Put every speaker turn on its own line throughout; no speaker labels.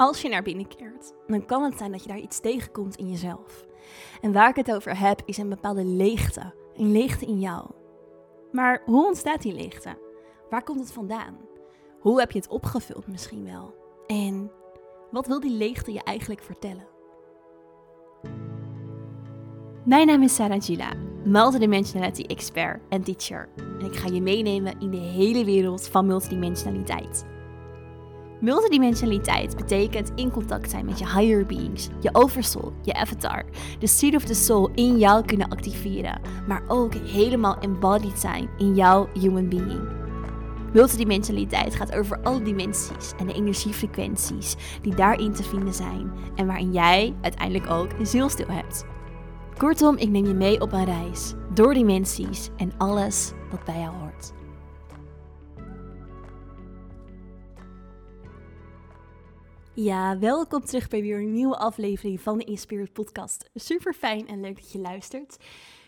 Als je naar binnen keert, dan kan het zijn dat je daar iets tegenkomt in jezelf. En waar ik het over heb, is een bepaalde leegte. Een leegte in jou. Maar hoe ontstaat die leegte? Waar komt het vandaan? Hoe heb je het opgevuld misschien wel? En wat wil die leegte je eigenlijk vertellen? Mijn naam is Sarah Gila, multidimensionality expert en teacher. En ik ga je meenemen in de hele wereld van multidimensionaliteit. Multidimensionaliteit betekent in contact zijn met je higher beings, je oversoul, je avatar, de seed of the soul in jou kunnen activeren, maar ook helemaal embodied zijn in jouw human being. Multidimensionaliteit gaat over alle dimensies en de energiefrequenties die daarin te vinden zijn en waarin jij uiteindelijk ook een zielstil hebt. Kortom, ik neem je mee op een reis door dimensies en alles wat bij jou hoort. Ja, welkom terug bij weer een nieuwe aflevering van de Inspired Podcast. Super fijn en leuk dat je luistert.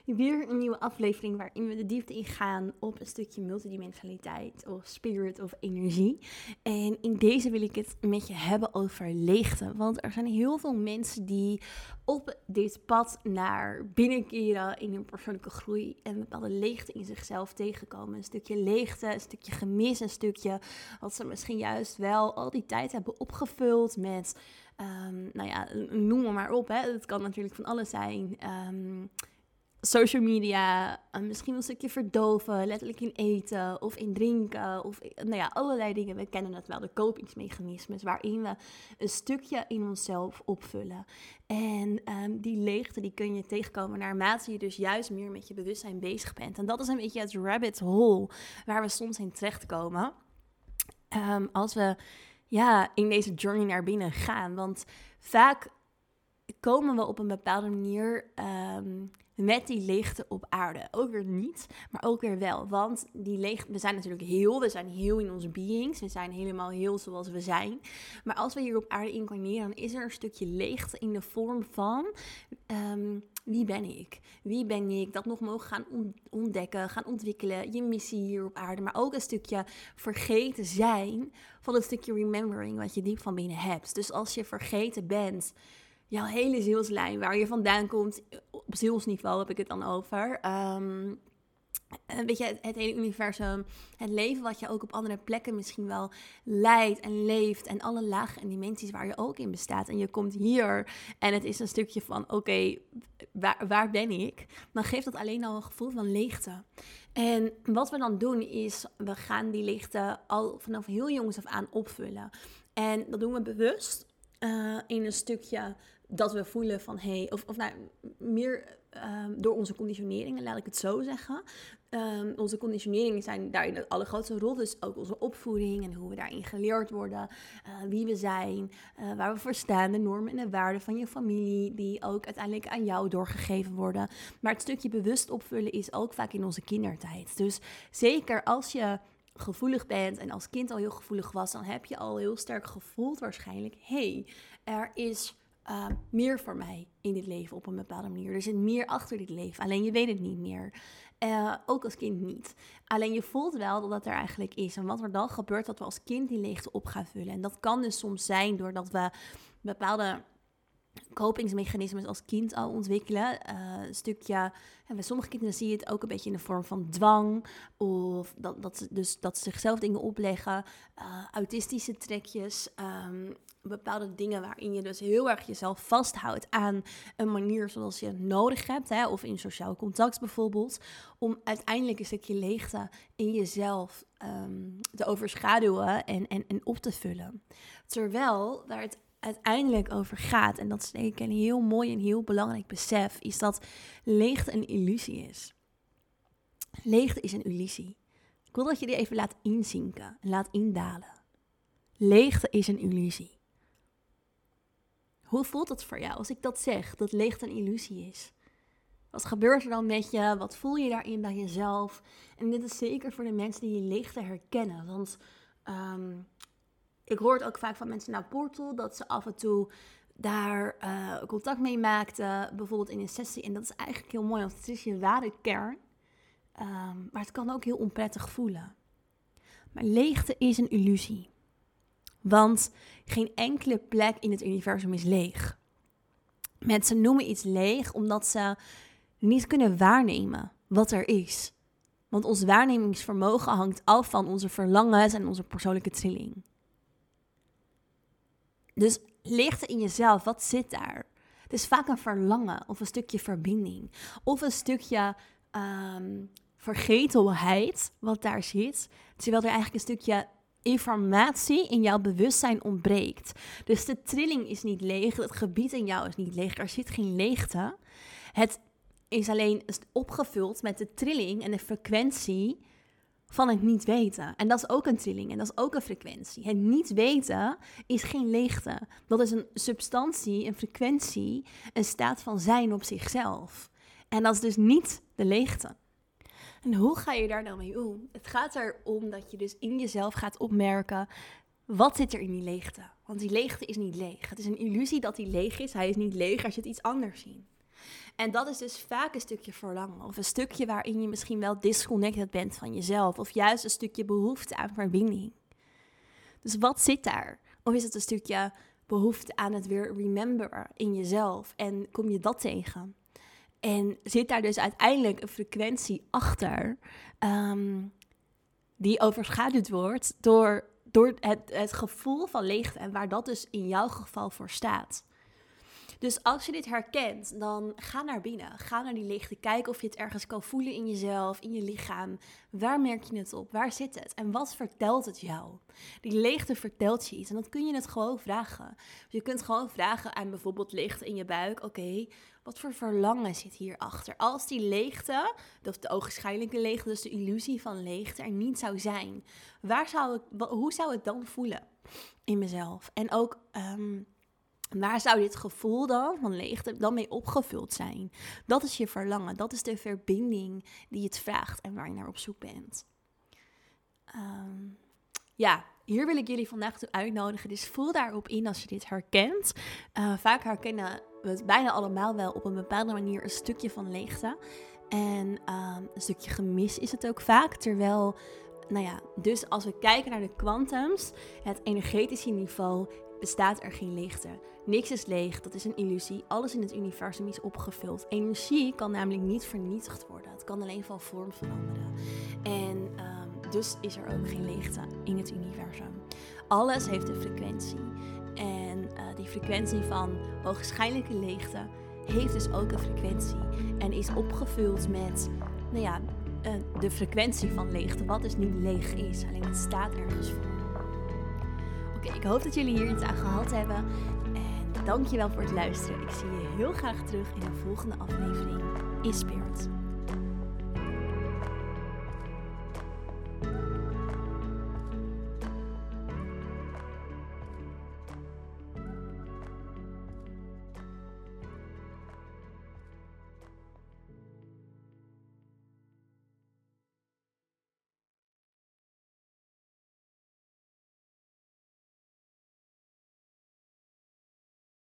Weer een nieuwe aflevering waarin we de diepte ingaan op een stukje multidimensionaliteit of spirit of energie. En in deze wil ik het met je hebben over leegte. Want er zijn heel veel mensen die op dit pad naar binnenkeren in hun persoonlijke groei en bepaalde leegte in zichzelf tegenkomen. Een stukje leegte, een stukje gemis, een stukje wat ze misschien juist wel al die tijd hebben opgevuld met, um, nou ja, noem maar op. Het kan natuurlijk van alles zijn. Um, social media, uh, misschien een stukje verdoven, letterlijk in eten of in drinken of nou ja, allerlei dingen. We kennen het wel, de kopingsmechanismes waarin we een stukje in onszelf opvullen. En um, die leegte die kun je tegenkomen naarmate je dus juist meer met je bewustzijn bezig bent. En dat is een beetje het rabbit hole waar we soms in terechtkomen. Um, als we ja, in deze journey naar binnen gaan. Want vaak komen we op een bepaalde manier um, met die leegte op aarde. Ook weer niet, maar ook weer wel. Want die leegte, we zijn natuurlijk heel, we zijn heel in onze beings. We zijn helemaal heel zoals we zijn. Maar als we hier op aarde incarneren, dan is er een stukje leegte in de vorm van... Um, wie ben ik? Wie ben ik? Dat nog mogen gaan ontdekken, gaan ontwikkelen. Je missie hier op aarde. Maar ook een stukje vergeten zijn van het stukje remembering wat je diep van binnen hebt. Dus als je vergeten bent jouw hele zielslijn, waar je vandaan komt, op zielsniveau heb ik het dan over. Weet je, het, hele universum, het leven wat je ook op andere plekken misschien wel leidt en leeft. En alle lagen en dimensies waar je ook in bestaat. En je komt hier en het is een stukje van, oké, waar, waar ben ik? Dan geeft dat alleen al een gevoel van leegte. En wat we dan doen is, we gaan die leegte al vanaf heel jongs af aan opvullen. En dat doen we bewust. Uh, in een stukje dat we voelen van hé, hey, of, of nou, meer um, door onze conditioneringen, laat ik het zo zeggen. Um, onze conditioneringen zijn daarin de allergrootste rol. Dus ook onze opvoeding en hoe we daarin geleerd worden. Uh, wie we zijn, uh, waar we voor staan, de normen en de waarden van je familie. Die ook uiteindelijk aan jou doorgegeven worden. Maar het stukje bewust opvullen is ook vaak in onze kindertijd. Dus zeker als je gevoelig bent en als kind al heel gevoelig was, dan heb je al heel sterk gevoeld waarschijnlijk: hé, hey, er is uh, meer voor mij in dit leven op een bepaalde manier. Er zit meer achter dit leven, alleen je weet het niet meer. Uh, ook als kind niet. Alleen je voelt wel dat dat er eigenlijk is. En wat er dan gebeurt, dat we als kind die leegte op gaan vullen. En dat kan dus soms zijn doordat we bepaalde kopingsmechanismes als kind al ontwikkelen. Uh, een stukje, en bij sommige kinderen zie je het ook een beetje in de vorm van dwang. Of dat, dat, ze, dus, dat ze zichzelf dingen opleggen. Uh, autistische trekjes. Um, bepaalde dingen waarin je dus heel erg jezelf vasthoudt aan een manier zoals je nodig hebt, hè, of in sociaal contact bijvoorbeeld, om uiteindelijk een stukje leegte in jezelf um, te overschaduwen en, en, en op te vullen. Terwijl waar het uiteindelijk over gaat, en dat is denk ik een heel mooi en heel belangrijk besef, is dat leegte een illusie is. Leegte is een illusie. Ik wil dat je die even laat inzinken en laat indalen. Leegte is een illusie. Hoe voelt het voor jou als ik dat zeg, dat leegte een illusie is? Wat gebeurt er dan met je? Wat voel je daarin bij jezelf? En dit is zeker voor de mensen die je leegte herkennen. Want um, ik hoor het ook vaak van mensen naar Portal dat ze af en toe daar uh, contact mee maakten, bijvoorbeeld in een sessie. En dat is eigenlijk heel mooi, want het is je ware kern. Um, maar het kan ook heel onprettig voelen. Maar leegte is een illusie. Want geen enkele plek in het universum is leeg. Mensen noemen iets leeg omdat ze niet kunnen waarnemen wat er is. Want ons waarnemingsvermogen hangt af van onze verlangens en onze persoonlijke trilling. Dus leegte in jezelf, wat zit daar? Het is vaak een verlangen of een stukje verbinding. Of een stukje um, vergetelheid wat daar zit. Terwijl er eigenlijk een stukje informatie in jouw bewustzijn ontbreekt. Dus de trilling is niet leeg, het gebied in jou is niet leeg, er zit geen leegte. Het is alleen opgevuld met de trilling en de frequentie van het niet weten. En dat is ook een trilling en dat is ook een frequentie. Het niet weten is geen leegte. Dat is een substantie, een frequentie, een staat van zijn op zichzelf. En dat is dus niet de leegte. En hoe ga je daar nou mee om? Het gaat erom dat je dus in jezelf gaat opmerken, wat zit er in die leegte? Want die leegte is niet leeg. Het is een illusie dat die leeg is. Hij is niet leeg als je het iets anders ziet. En dat is dus vaak een stukje verlangen. Of een stukje waarin je misschien wel disconnected bent van jezelf. Of juist een stukje behoefte aan verbinding. Dus wat zit daar? Of is het een stukje behoefte aan het weer rememberen in jezelf? En kom je dat tegen? En zit daar dus uiteindelijk een frequentie achter um, die overschaduwd wordt door, door het, het gevoel van leegte en waar dat dus in jouw geval voor staat. Dus als je dit herkent, dan ga naar binnen. Ga naar die leegte. Kijk of je het ergens kan voelen in jezelf, in je lichaam. Waar merk je het op? Waar zit het? En wat vertelt het jou? Die leegte vertelt je iets. En dan kun je het gewoon vragen. Je kunt gewoon vragen aan bijvoorbeeld leegte in je buik. Oké, wat voor verlangen zit hierachter? Als die leegte, of de ogenschijnlijke leegte, dus de illusie van leegte, er niet zou zijn, waar zou ik, hoe zou het dan voelen in mezelf? En ook. Um, Waar zou dit gevoel dan van leegte dan mee opgevuld zijn? Dat is je verlangen, dat is de verbinding die het vraagt en waar je naar op zoek bent. Ehm, ja, hier wil ik jullie vandaag toe uitnodigen. Dus voel daarop in als je dit herkent. Uh, vaak herkennen we het bijna allemaal wel op een bepaalde manier een stukje van leegte. En ehm, een stukje gemis is het ook vaak. Terwijl, nou ja, dus als we kijken naar de kwantums, het energetische niveau, bestaat er geen leegte. Niks is leeg, dat is een illusie. Alles in het universum is opgevuld. Energie kan namelijk niet vernietigd worden. Het kan alleen van vorm veranderen. En ehm, dus is er ook geen leegte in het universum. Alles heeft een frequentie. En uh, die frequentie van hoogschijnlijke leegte heeft dus ook een frequentie. En is opgevuld met, nou ja, uh, de frequentie van leegte. Wat dus niet leeg is, alleen het staat ergens voor. Oké, ik hoop dat jullie hier iets aan gehad hebben. Dankjewel voor het luisteren. Ik zie je heel graag terug in de volgende aflevering in Spirit.